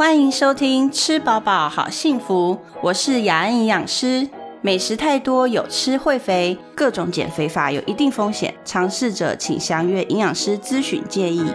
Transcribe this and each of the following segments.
欢迎收听《吃饱饱好幸福》，我是雅安营养师。美食太多有吃会肥，各种减肥法有一定风险，尝试者请详阅营养师咨询建议。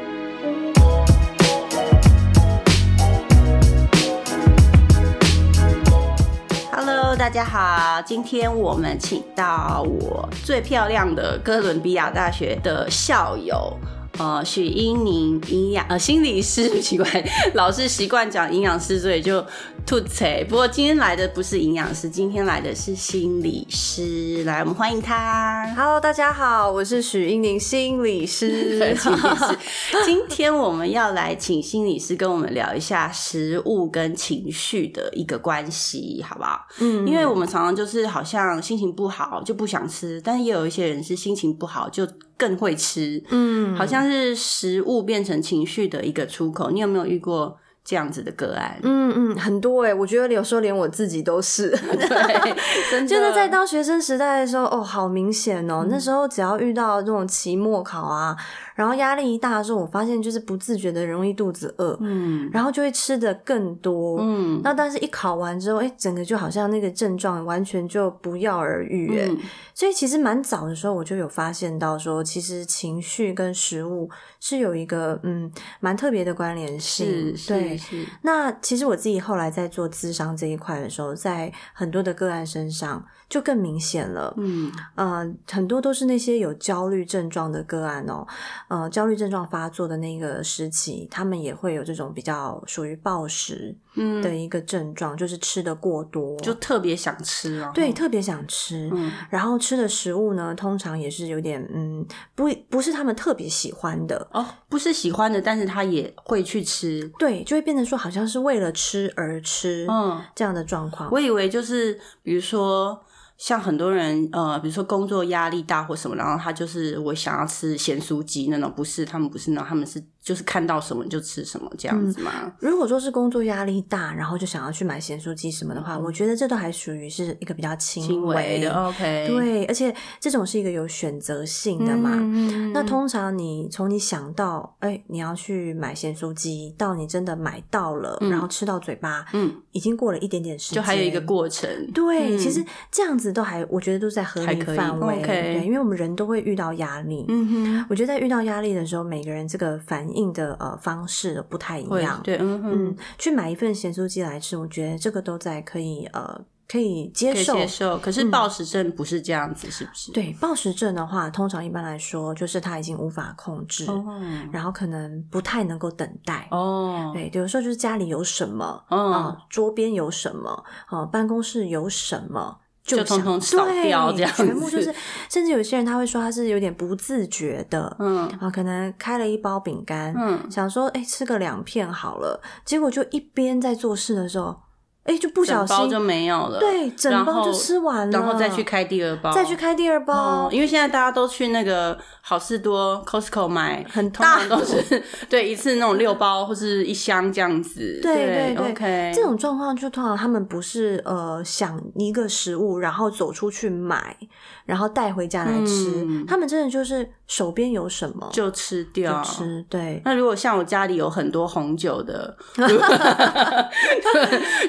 Hello，大家好，今天我们请到我最漂亮的哥伦比亚大学的校友。呃，许英宁营养呃心理师，奇怪，老是习惯讲营养师，所以就吐槽。不过今天来的不是营养师，今天来的是心理师。来，我们欢迎他。Hello，大家好，我是许英宁心理师。心理师，今天我们要来请心理师跟我们聊一下食物跟情绪的一个关系，好不好？嗯因为我们常常就是好像心情不好就不想吃，但也有一些人是心情不好就更会吃，嗯好像是食物变成情绪的一个出口。你有没有遇过这样子的个案？嗯嗯，很多哎、我觉得有时候连我自己都是。对，真的就是在当学生时代的时候，哦，好明显嗯哦。那时候只要遇到这种期末考啊，然后压力一大的时候，我发现就是不自觉的容易肚子饿，嗯然后就会吃的更多。嗯那但是，一考完之后，哎，整个就好像那个症状完全就不药而愈，哎、嗯所以其实蛮早的时候，我就有发现到说，其实情绪跟食物是有一个嗯蛮特别的关联性。是那其实我自己后来在做咨商这一块的时候，在很多的个案身上就更明显了。嗯。呃，很多都是那些有焦虑症状的个案哦，呃，焦虑症状发作的那个时期，他们也会有这种比较属于暴食嗯，的一个症状，就是吃的过多，就特别想吃啊。对，特别想吃。嗯然后吃的食物呢，通常也是有点嗯，不不是他们特别喜欢的，哦，不是喜欢的，但是他也会去吃。对，就会变成说好像是为了吃而吃，嗯，这样的状况。我以为就是比如说。像很多人，呃，比如说工作压力大或什么，然后他就是我想要吃咸酥鸡那种，不是他们不是那种，他们是就是看到什么就吃什么这样子嘛。如果说是工作压力大，然后就想要去买咸酥鸡什么的话，我觉得这都还属于是一个比较轻微的，OK，对，而且这种是一个有选择性的嘛。嗯那通常你从你想到，哎、你要去买咸酥鸡，到你真的买到了，然后吃到嘴巴，嗯，已经过了一点点时间，就还有一个过程。对，嗯其实这样子都还，我觉得都在合理范围。OK 对，因为我们人都会遇到压力。嗯哼，我觉得在遇到压力的时候，每个人这个反应的呃方式不太一会样。对，嗯，嗯，去买一份咸酥鸡来吃，我觉得这个都在可以呃可以接受。接受。可是暴食症不是这样子，是不是？，对暴食症的话，通常一般来说就是他已经无法控制，哦然后可能不太能够等待。哦，对，有的时候就是家里有什么，嗯啊，桌边有什么，啊，办公室有什么。就想通通扫对掉这样子全部就是，甚至有些人他会说他是有点不自觉的，嗯啊，可能开了一包饼干，嗯，想说哎、吃个两片好了，结果就一边在做事的时候，哎、就不小心包就没有了，对整包就吃完了，然后再去开第二包，再去开第二包，哦，因为现在大家都去那个好事多、Costco 买，很大都是对一次那种六包或是一箱这样子。对对对这种状况就通常他们不是呃想一个食物，然后走出去买，然后带回家来吃，嗯他们真的就是手边有什么就吃掉。就吃，对。那如果像我家里有很多红酒的，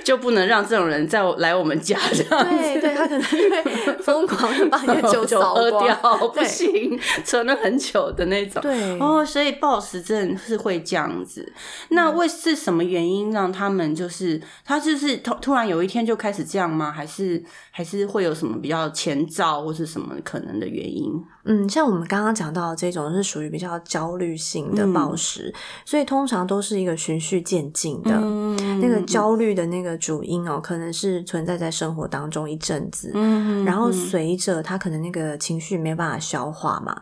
就不能让这种人再来我们家这样子。对对，他可能会疯狂的把你的酒酒扫喝掉，不行，存了很久的那种。对哦，所以暴食症是会这样子。那为是什么原因让他们就是他就是突突然有一天就开始这样吗？还是还是会有什么比较前兆或是什么可能的原因？嗯，像我们刚刚讲到的这种是属于比较焦虑性的暴食，所以通常都是一个循序渐进的。嗯那个焦虑的那个主因哦，可能是存在在生活当中一阵子，嗯然后随着他可能那个情绪没有办法消化嘛，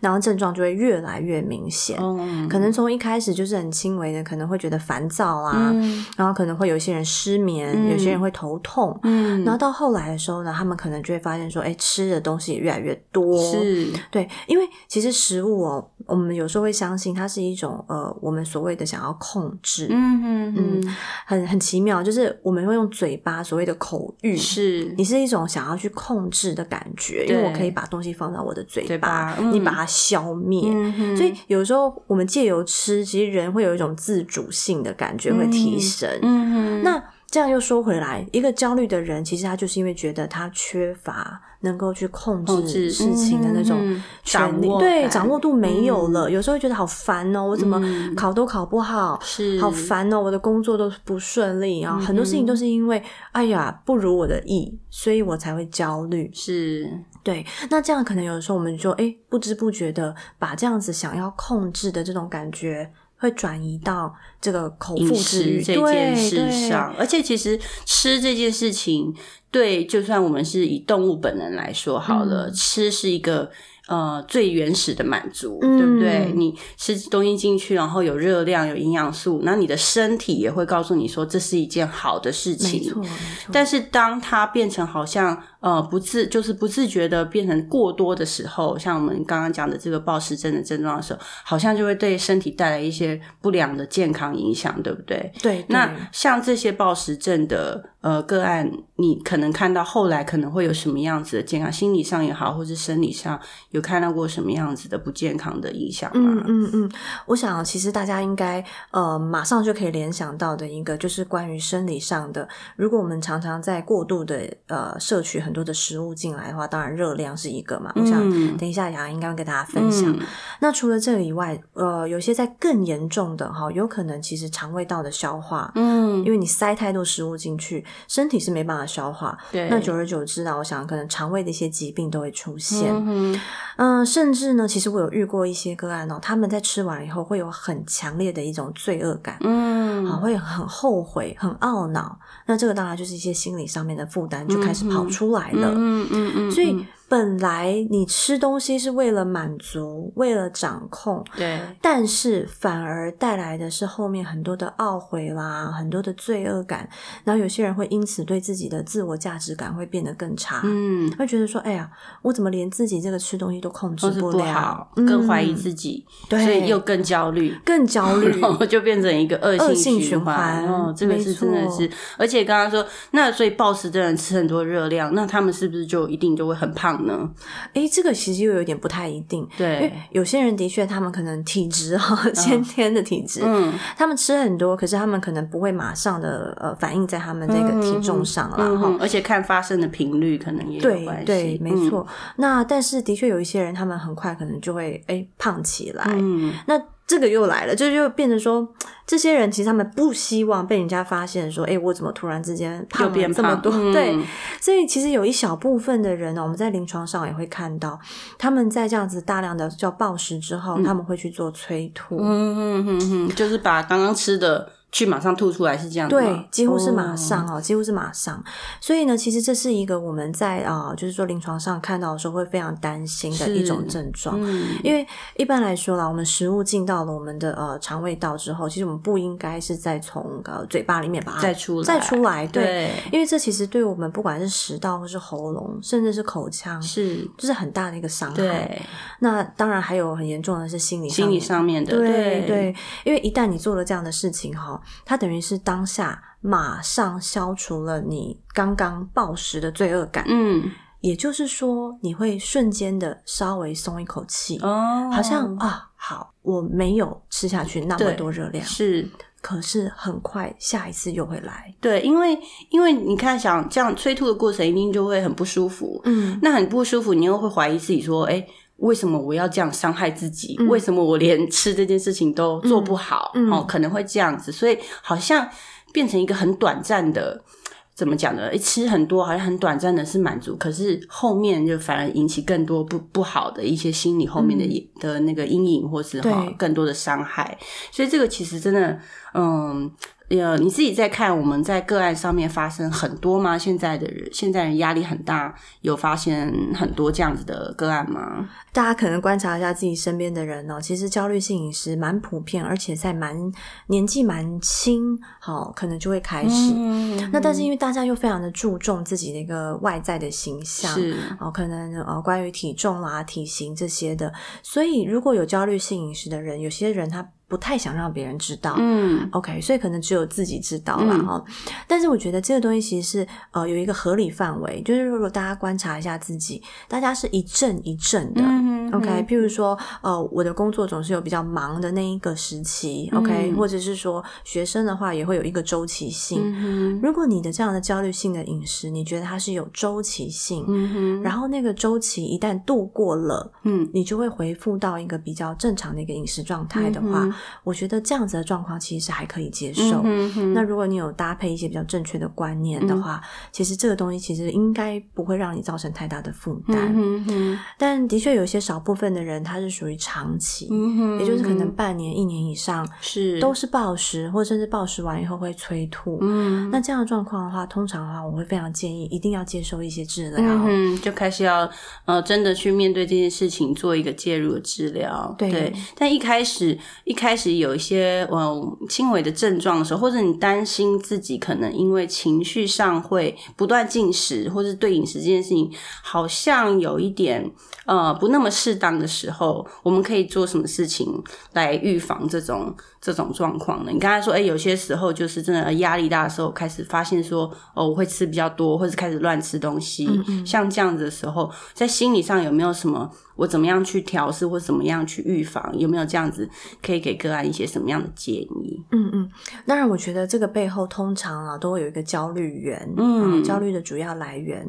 然后症状就会越来越明显。哦可能从一开始就是很轻微的，可能会觉得烦躁啊，嗯然后可能会有一些人失眠，嗯有些人会头痛，嗯然后到后来的时候呢，他们可能就会发现说，哎，吃的东西也越来越多，是对，因为其实食物哦，我们有时候会相信它是一种呃，我们所谓的想要控制，嗯嗯嗯很很奇妙，就是我们会用嘴巴所谓的口欲，是你是一种想要去控制的感觉，因为我可以把东西放到我的嘴嘴巴，嗯你把它消灭。嗯所以有时候我们借由吃，其实人会有一种自主性的感觉会提升。嗯哼，那这样又说回来，一个焦虑的人，其实他就是因为觉得他缺乏能够去控控制制事情的那种嗯权利，掌握对掌握度没有了。有时候会觉得好烦哦，我怎么嗯考都考不好，是好烦哦，我的工作都不顺利啊，很多事情都是因为哎呀不如我的意，所以我才会焦虑。是对，那这样可能有的时候我们就哎不知不觉的把这样子想要控制的这种感觉。会转移到这个口腹饮之欲食这件事上，而且其实吃这件事情，对，就算我们是以动物本能来说好了，嗯吃是一个呃最原始的满足，嗯对不对？你吃东西进去，然后有热量、有营养素，那你的身体也会告诉你说这是一件好的事没情。错没错。但是当它变成好像呃不自就是不自觉的变成过多的时候，像我们刚刚讲的这个暴食症的症状的时候，好像就会对身体带来一些不良的健康影响，对不对？对，那像这些暴食症的呃个案，你可能看到后来可能会有什么样子的健康，心理上也好，或是生理上有看到过什么样子的不健康的影响吗？嗯嗯嗯，我想其实大家应该呃马上就可以联想到的一个，就是关于生理上的。如果我们常常在过度的呃摄取很多的食物进来的话，当然热量是一个嘛。我想嗯等一下雅应该会跟大家分享。嗯那除了这个以外，呃，有些在更严重的哈，有可能其实肠胃道的消化，嗯，因为你塞太多食物进去，身体是没办法消化。对，那久而久之呢，我想可能肠胃的一些疾病都会出现。嗯，甚至呢，其实我有遇过一些个案哦，他们在吃完以后会有很强烈的一种罪恶感，嗯，啊，会很后悔、很懊恼。那这个当然就是一些心理上面的负担就开始跑出来了。嗯嗯嗯，所以嗯本来你吃东西是为了满足、为了掌控，对，但是反而带来的是后面很多的懊悔啦，很多的罪恶感。然后有些人会因此对自己的自我价值感会变得更差。嗯，会觉得说，哎呀，我怎么连自己这个吃东西都控制不了？好，更怀疑嗯自己，对所以又更焦虑。更焦虑。然后就变成一个恶性循环哦，这个是真的是，而且刚刚说，那所以暴食的人吃很多热量，那他们是不是就一定就会很胖呢？哎，这个其实又有点不太一定，因为对，有些人的确他们可能体质哈，先天的体质，嗯，他们吃很多，可是他们可能不会马上的呃反映在他们那个体重上啦。哈。而且看发生的频率可能也有对关系，对，没嗯，错。那但是的确有一些人，他们很快可能就会哎胖起来。嗯，那这个又来了，就就变成说，这些人其实他们不希望被人家发现说，哎，我怎么突然之间胖了这么多？嗯对，所以其实有一小部分的人呢，我们在临床上也会看到，他们在这样子大量的叫暴食之后，他们会去做催吐。嗯嗯嗯嗯，就是把刚刚吃的去马上吐出来，是这样对，几乎是马哦上哦，几乎是马上。所以呢，其实这是一个我们在啊、呃就是说临床上看到的时候会非常担心的一种症状。嗯，因为一般来说啦，我们食物进到了我们的呃肠胃道之后，其实我们不应该是再从呃嘴巴里面把它再出来。再出来，对，对，因为这其实对我们不管是食道或是喉咙，甚至是口腔，是，就是很大的一个伤害。对，那当然还有很严重的是心理心理上面的，对对。对，因为一旦你做了这样的事情哈，它等于是当下马上消除了你刚刚暴食的罪恶感，嗯，也就是说，你会瞬间的稍微松一口气，哦，好像啊，好，我没有吃下去那么多热量，是。可是很快下一次又会来，对，因为因为你看，想这样催吐的过程，一定就会很不舒服。嗯，那很不舒服，你又会怀疑自己说：“哎，为什么我要这样伤害自己？嗯为什么我连吃这件事情都做不好？”嗯嗯哦，可能会这样子，所以好像变成一个很短暂的。怎么讲呢？一吃很多好像很短暂的是满足，可是后面就反而引起更多不不好的一些心理后面的、的那个阴影，或是哈对更多的伤害。所以这个其实真的，嗯，呃，你自己在看我们在个案上面发生很多吗？现在的人现在人压力很大，有发现很多这样子的个案吗？大家可能观察一下自己身边的人哦，其实焦虑性饮食蛮普遍，而且在蛮年纪蛮轻，好、可能就会开始。嗯那但是因为大家又非常的注重自己的一个外在的形象，是哦，可能呃关于体重啦、体型这些的，所以如果有焦虑性饮食的人，有些人他不太想让别人知道。嗯 OK，所以可能只有自己知道啦。嗯哈、但是我觉得这个东西其实是呃有一个合理范围，就是如果大家观察一下自己，大家是一阵一阵的。嗯 OK，譬如说，呃，我的工作总是有比较忙的那一个时期，OK，、嗯或者是说学生的话也会有一个周期性。嗯如果你的这样的焦虑性的饮食，你觉得它是有周期性，哼然后那个周期一旦度过了，嗯你就会回复到一个比较正常的一个饮食状态的话，我觉得这样子的状况其实是还可以接受。嗯哼那如果你有搭配一些比较正确的观念的话，其实这个东西其实应该不会让你造成太大的负担。嗯哼但的确有一些少部分的人，他是属于长期，嗯哼也就是可能半年、一年以上是都是暴食，或甚至暴食完以后会催吐。嗯那这样的状况的话，通常的话，我会非常建议一定要接受一些治疗。嗯哼，就开始要呃，真的去面对这件事情，做一个介入的治疗。对但一开始一开始有一些嗯轻微的症状的时候，或者你担心自己可能因为情绪上会不断进食，或者对饮食这件事情好像有一点呃不那么适当的时候，我们可以做什么事情来预防这种这种状况呢？你刚才说，哎、有些时候就是真的呃压力大的时候，开始发现说，哦，我会吃比较多，或者开始乱吃东西，像这样子的时候，在心理上有没有什么？我怎么样去调试，或怎么样去预防？有没有这样子可以给个案一些什么样的建议？嗯嗯，当然，我觉得这个背后通常啊都会有一个焦虑源，嗯焦虑的主要来源。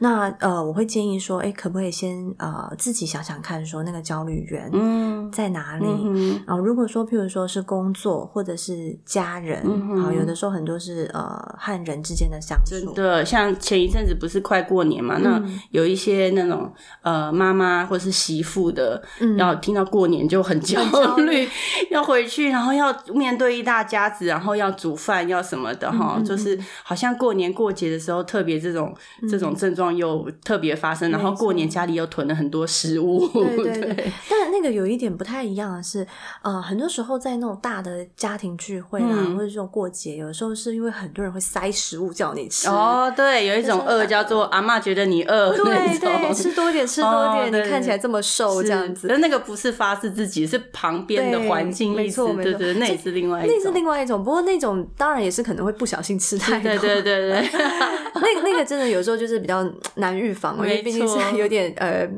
那呃，我会建议说，哎，可不可以先呃自己想想看，说那个焦虑源嗯在哪里？嗯啊、如果说譬如说是工作或者是家人，嗯好、有的时候很多是呃和人之间的相处，真的，像前一阵子不是快过年嘛，那有一些那种呃妈妈或是媳妇的，嗯。要听到过年就很焦焦虑，要回去，然后要面对一大家子，然后要煮饭，要什么的嗯哈，就是好像过年过节的时候，特别这种、这种症状又特别发生，然后过年家里又囤了很多食物，对对 对，但那个有一点不太一样的是，呃，很多时候在那种大的家庭聚会啊，嗯或者这种过节，有的时候是因为很多人会塞食物叫你吃。哦，对，有一种饿叫做阿妈觉得你饿那对对，吃多点，吃多点，哦你看起来这么瘦，这样子。但那个不是发自自己，是旁边的环境没意思错没错对对，那也是另外一种那是。另外一种，不过那种当然也是可能会不小心吃太多。对对对对，那个那个真的有时候就是比较难预防，因为毕竟是有点呃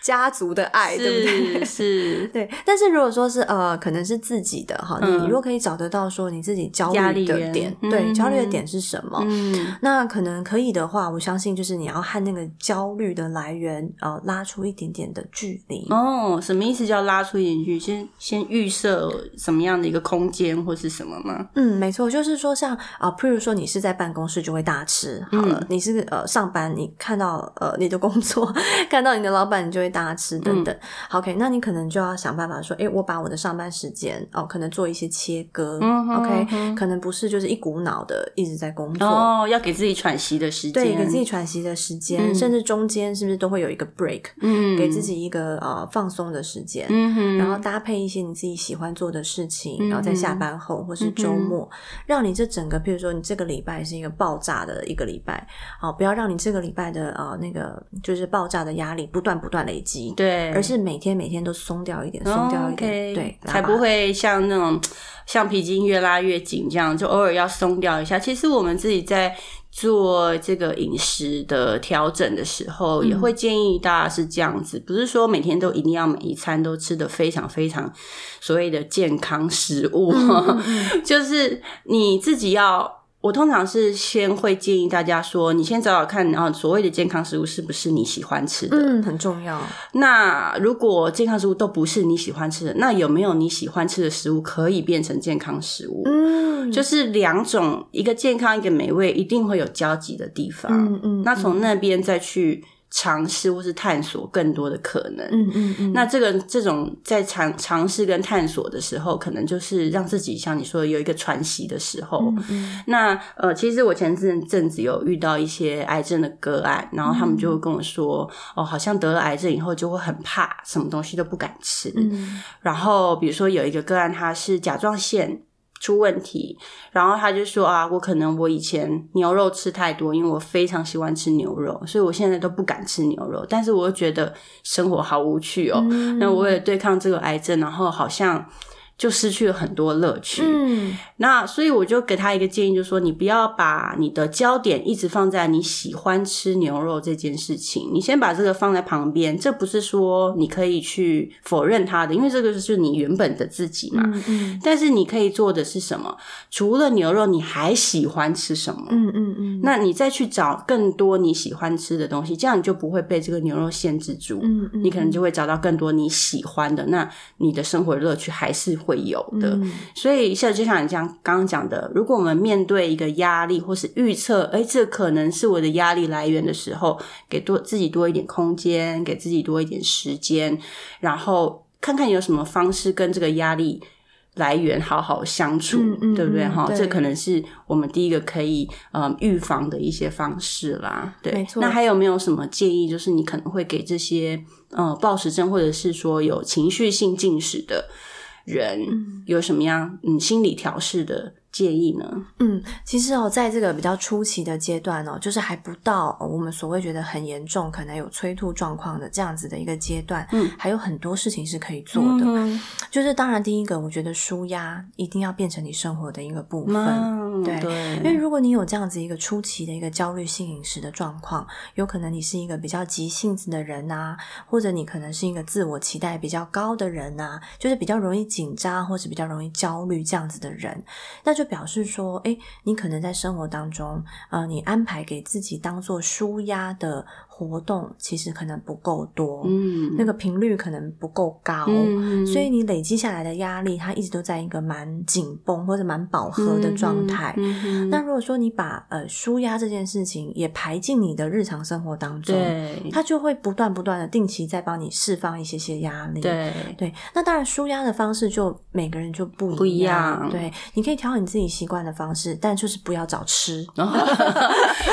家族的爱，对不对？是是，对，但是如果说是呃，可能是自己的哈，嗯你如果可以找得到说你自己焦虑的点，嗯对，焦虑的点是什么？嗯那可能可以的话，我相信就是你要和那个焦虑的来源呃拉出一点点的距离。哦，什么意思？叫拉出一点距离，先先预设什么样的一个空间或是什么吗？嗯，没错，就是说像啊、譬如说你是在办公室就会大吃，好了，你是呃上班，你看到呃你的工作，看到你的老板，你就会大吃等等。好 OK，那你可能就要想办法说，诶，我把我的上班时间哦，可能做一些切割、嗯 o k 嗯可能不是就是一股脑的一直在工作。哦，要给自己喘息的时间，对，给自己喘息的时间，嗯。甚至中间是不是都会有一个 break，、嗯。给自己一个呃放松的时间。嗯哼，然后搭配一些你自己喜欢做的事情，嗯然后在下班后或是周末，让你这整个，譬如说你这个礼拜是一个爆炸的一个礼拜，好，不要让你这个礼拜的呃那个就是爆炸的压力不断不断累积，，对，而是每天每天都松掉一点，松掉一点对，才不会像那种橡皮筋越拉越紧这样，就偶尔要松掉一下。其实我们自己在做这个饮食的调整的时候，也会建议大家是这样子，不是说每天都一定要每一餐都吃的非常非常所谓的健康食物，就是你自己要。我通常是先会建议大家说，你先找找看，然后所谓的健康食物是不是你喜欢吃的？嗯，很重要，那如果健康食物都不是你喜欢吃的，那有没有你喜欢吃的食物可以变成健康食物？嗯，就是两种，一个健康，一个美味，一定会有交集的地方。嗯嗯，那从那边再去尝试或是探索更多的可能。嗯嗯嗯，那这个这种在尝尝试跟探索的时候，可能就是让自己像你说的有一个喘息的时候。嗯嗯那呃，其实我前阵阵子有遇到一些癌症的个案，然后他们就会跟我说，哦，好像得了癌症以后就会很怕，什么东西都不敢吃。嗯然后比如说有一个个案，他是甲状腺出问题，然后他就说啊，我可能我以前牛肉吃太多，因为我非常喜欢吃牛肉，所以我现在都不敢吃牛肉，但是我又觉得生活好无趣哦。嗯那我为了对抗这个癌症，然后好像。就失去了很多乐趣。嗯那所以我就给他一个建议，就是说你不要把你的焦点一直放在你喜欢吃牛肉这件事情，你先把这个放在旁边。这不是说你可以去否认它的，因为这个就是你原本的自己嘛。嗯嗯但是你可以做的是什么？除了牛肉，你还喜欢吃什么？嗯嗯嗯，那你再去找更多你喜欢吃的东西，这样你就不会被这个牛肉限制住。嗯嗯你可能就会找到更多你喜欢的，那你的生活乐趣还是会有的。嗯所以，像就像你这样刚刚讲的，如果我们面对一个压力，或是预测，哎，这可能是我的压力来源的时候，给多自己多一点空间，给自己多一点时间，然后看看有什么方式跟这个压力。来源好好相处，嗯嗯对不对？哈、嗯这可能是我们第一个可以呃预防的一些方式啦。对，没错那还有没有什么建议？就是你可能会给这些呃暴食症或者是说有情绪性进食的人，有什么样嗯心理调试的建议呢？嗯，其实哦，在这个比较初期的阶段哦，就是还不到呃我们所谓觉得很严重，可能有催吐状况的这样子的一个阶段，嗯，还有很多事情是可以做的。嗯就是当然，第一个，我觉得舒压一定要变成你生活的一个部分。嗯对对，因为如果你有这样子一个初期的一个焦虑性饮食的状况，有可能你是一个比较急性子的人呐、或者你可能是一个自我期待比较高的人呐、就是比较容易紧张或者比较容易焦虑这样子的人，那就表示说，哎，你可能在生活当中，呃，你安排给自己当做舒压的活动，其实可能不够多，嗯那个频率可能不够高，嗯所以你累积下来的压力，它一直都在一个蛮紧绷或者蛮饱和的状态。那如果说你把呃舒压这件事情也排进你的日常生活当中，对它就会不断不断的定期在帮你释放一些些压力。对对，那当然舒压的方式就每个人就不不一样。样对，你可以调你自己习惯的方式，但就是不要找吃。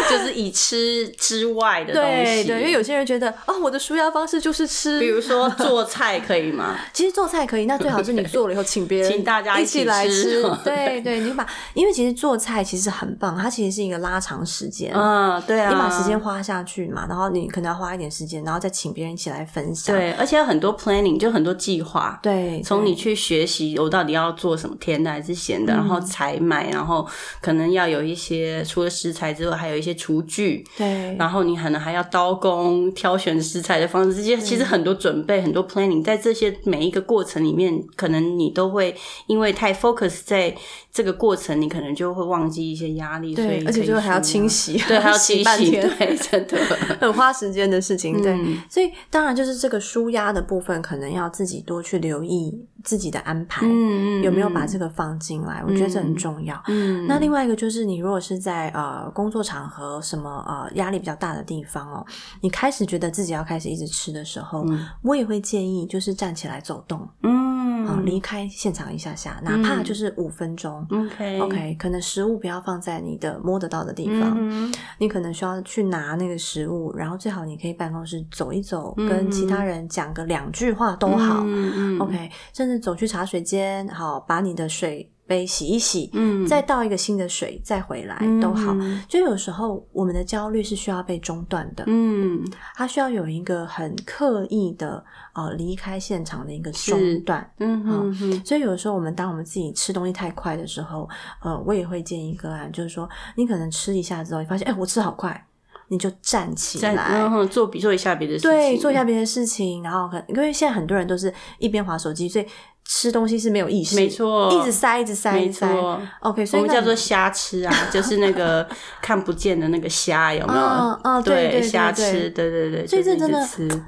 就是以吃之外的东西，对对，因为有些人觉得哦，我的舒压方式就是吃，比如说做菜可以吗？其实做菜可以，那最好是你做了以后请别人请大家一一起来吃吃。对对，你把，因为其实做菜其实很棒，它其实是一个拉长时间。嗯，对啊，你把时间花下去嘛，然后你可能要花一点时间，然后再请别人一起来分享。对，而且有很多 planning，就很多计划。对，从你去学习我到底要做什么甜的还是咸的，然后采买，然后可能要有一些除了食材之外，还有一些厨具，对然后你可能还要刀工、挑选食材的方式，这些其实很多准备、很多 planning，在这些每一个过程里面，可能你都会因为太 focus 在这个过程，你可能就会忘记一些压力，所对，以而且最后还要清洗，对，还要清洗，半天，对，真的，很花时间的事情。对，嗯所以当然就是这个舒压的部分，可能要自己多去留意自己的安排，嗯有没有把这个放进来，我觉得这很重要。嗯，那另外一个就是，你如果是在呃工作场合什么呃压力比较大的地方哦，你开始觉得自己要开始一直吃的时候，我也会建议就是站起来走动，嗯啊、离开现场一下下，哪怕就是五分钟。，OK。OK，可能食物不要放在你的摸得到的地方，嗯你可能需要去拿那个食物，然后最好你可以办公室走一走，嗯跟其他人讲个两句话都好。OK，甚至走去茶水间，好把你的水杯洗一洗，嗯。再倒一个新的水，再回来都好。就有时候我们的焦虑是需要被中断的，嗯。它需要有一个很刻意的呃离开现场的一个中断。嗯嗯嗯。所以有的时候，我们当我们自己吃东西太快的时候，呃，我也会建议个案，就是说，你可能吃一下之后，你发现，哎、我吃好快，你就站起在来，然后做比做一下别的事情，对，做一下别的事情，然后可因为现在很多人都是一边划手机，所以吃东西是没有意识，没错一直塞，一直塞，一没直塞。错。OK，所以我们叫做瞎吃啊，就是那个看不见的那个虾，有没有？嗯嗯对对对虾对吃，对对对，所以这真的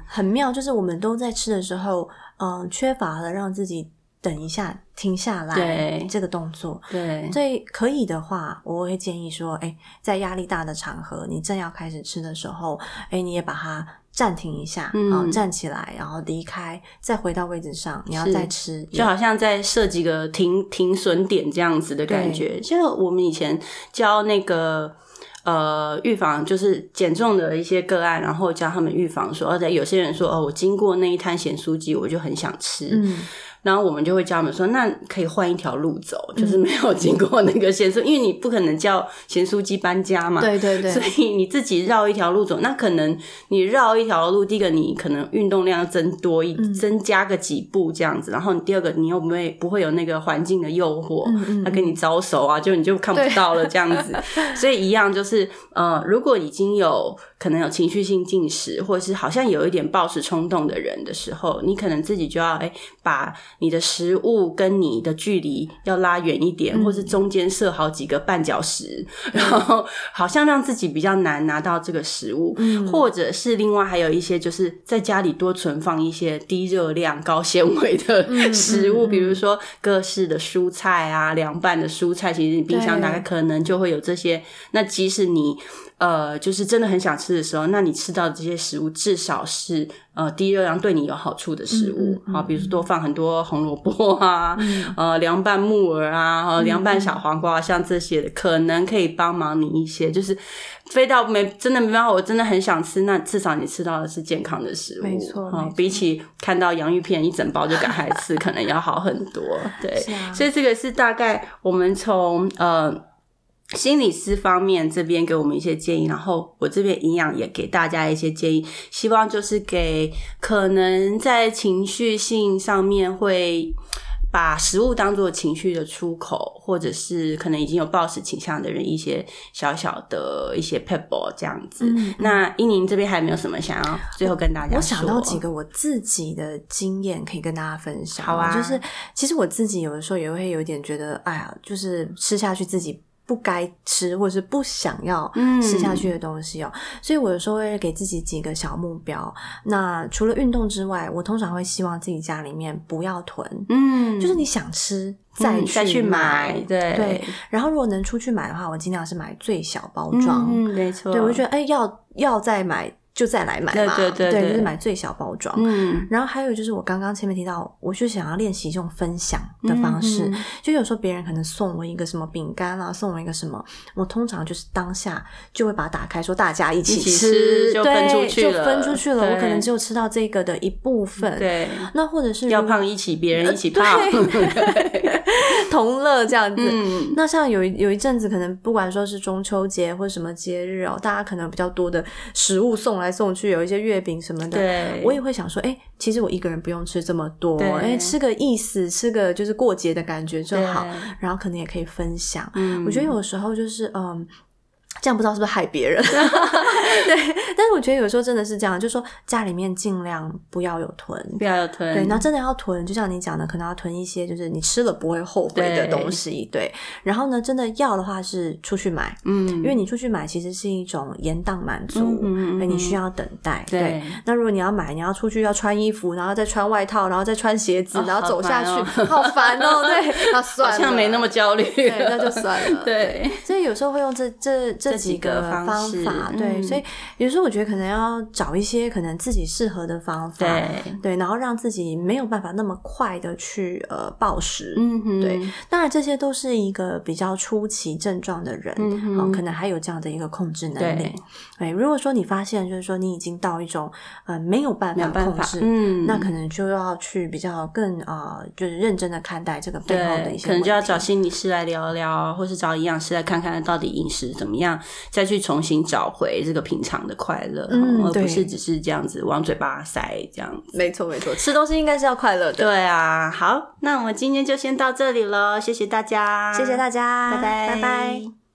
很妙，就是我们都在吃的时候，嗯、缺乏了让自己等一下停下来对这个动作。对，所以可以的话，我会建议说，哎，在压力大的场合，你正要开始吃的时候，哎，你也把它暂停一下，嗯啊、站起来，然后离开，再回到位置上，你要再吃，就好像在设几个停停损点这样子的感觉。就我们以前教那个。呃，预防就是减重的一些个案，然后教他们预防说，而且有些人说，哦，我经过那一摊咸酥鸡，我就很想吃。嗯然后我们就会教他们说，那可以换一条路走，就是没有经过那个咸酥，因为你不可能叫咸酥鸡搬家嘛。对对对，所以你自己绕一条路走，那可能你绕一条路，第一个你可能运动量增多一，增加个几步这样子，然后你第二个你又不会不会有那个环境的诱惑，他跟你招手啊，就你就看不到了这样子。所以一样就是呃，如果已经有可能有情绪性进食，或者是好像有一点暴食冲动的人的时候，你可能自己就要哎把你的食物跟你的距离要拉远一点，或是中间设好几个绊脚石，然后好像让自己比较难拿到这个食物，或者是另外还有一些就是在家里多存放一些低热量、高纤维的 食物，比如说各式的蔬菜啊，凉拌的蔬菜，其实你冰箱大概可能就会有这些。那即使你呃就是真的很想吃的时候，那你吃到的这些食物至少是呃低热量对你有好处的食物，好，比如说多放很多红萝卜啊，呃凉拌木耳啊，凉拌小黄瓜，像这些的，可能可以帮忙你一些。就是飞到没真的没办法，我真的很想吃，那至少你吃到的是健康的食物，没错，比起看到洋芋片一整包就赶快吃，可能要好很多。对，所以这个是大概我们从呃。心理师方面这边给我们一些建议，然后我这边营养也给大家一些建议，希望就是给可能在情绪性上面会把食物当做情绪的出口，或者是可能已经有暴食倾向的人一些小小的一些 pebble 这样子。那英宁这边还有没有什么想要最后跟大家？我想到几个我自己的经验可以跟大家分享。好啊，就是其实我自己有的时候也会有点觉得，哎呀，就是吃下去自己。不该吃或者是不想要吃下去的东西哦，所以我有时候会给自己几个小目标。那除了运动之外，我通常会希望自己家里面不要囤，嗯，就是你想吃再再去买，对对。然后如果能出去买的话，我尽量是买最小包装，嗯，没错。对我就觉得，哎，要要再买。就再来买嘛，对对对，就是买最小包装。嗯，然后还有就是我刚刚前面提到，我就想要练习这种分享的方式。就有时候别人可能送我一个什么饼干啊，送我一个什么，我通常就是当下就会把它打开，说大家一起吃，就分出去了，就分出去了。我可能只有吃到这个的一部分。对，那或者是要胖一起，别人一起胖，同乐这样子。那像有有一阵子，可能不管说是中秋节或什么节日哦，大家可能比较多的食物送来。送去有一些月饼什么的，我也会想说，哎，其实我一个人不用吃这么多，哎，吃个意思，吃个就是过节的感觉就好，然后可能也可以分享。我觉得有时候就是，嗯。这样不知道是不是害别人？对，但是我觉得有时候真的是这样，就是说家里面尽量不要有囤，不要有囤。对，那真的要囤，就像你讲的，可能要囤一些就是你吃了不会后悔的东西。对，然后呢，真的要的话是出去买，嗯，因为你出去买其实是一种延宕满足，嗯嗯，你需要等待。对，那如果你要买，你要出去要穿衣服，然后再穿外套，然后再穿鞋子，然后走下去，好烦哦。对，那算了，好像没那么焦虑，对，那就算了。对，所以有时候会用这这这。这几个方法，对，所以有时候我觉得可能要找一些可能自己适合的方法，对，然后让自己没有办法那么快的去呃暴食，嗯哼，对，当然这些都是一个比较初期症状的人，好，可能还有这样的一个控制能力，对，如果说你发现就是说你已经到一种呃没有办法控制，嗯，那可能就要去比较更啊，就是认真的看待这个背后的一些，可能就要找心理师来聊聊，或是找营养师来看看到底饮食怎么样。再去重新找回这个平常的快乐，而不是只是这样子往嘴巴塞这样子。没错，没错，吃东西应该是要快乐的。对啊，好，那我们今天就先到这里了，谢谢大家，谢谢大家，拜拜，拜拜。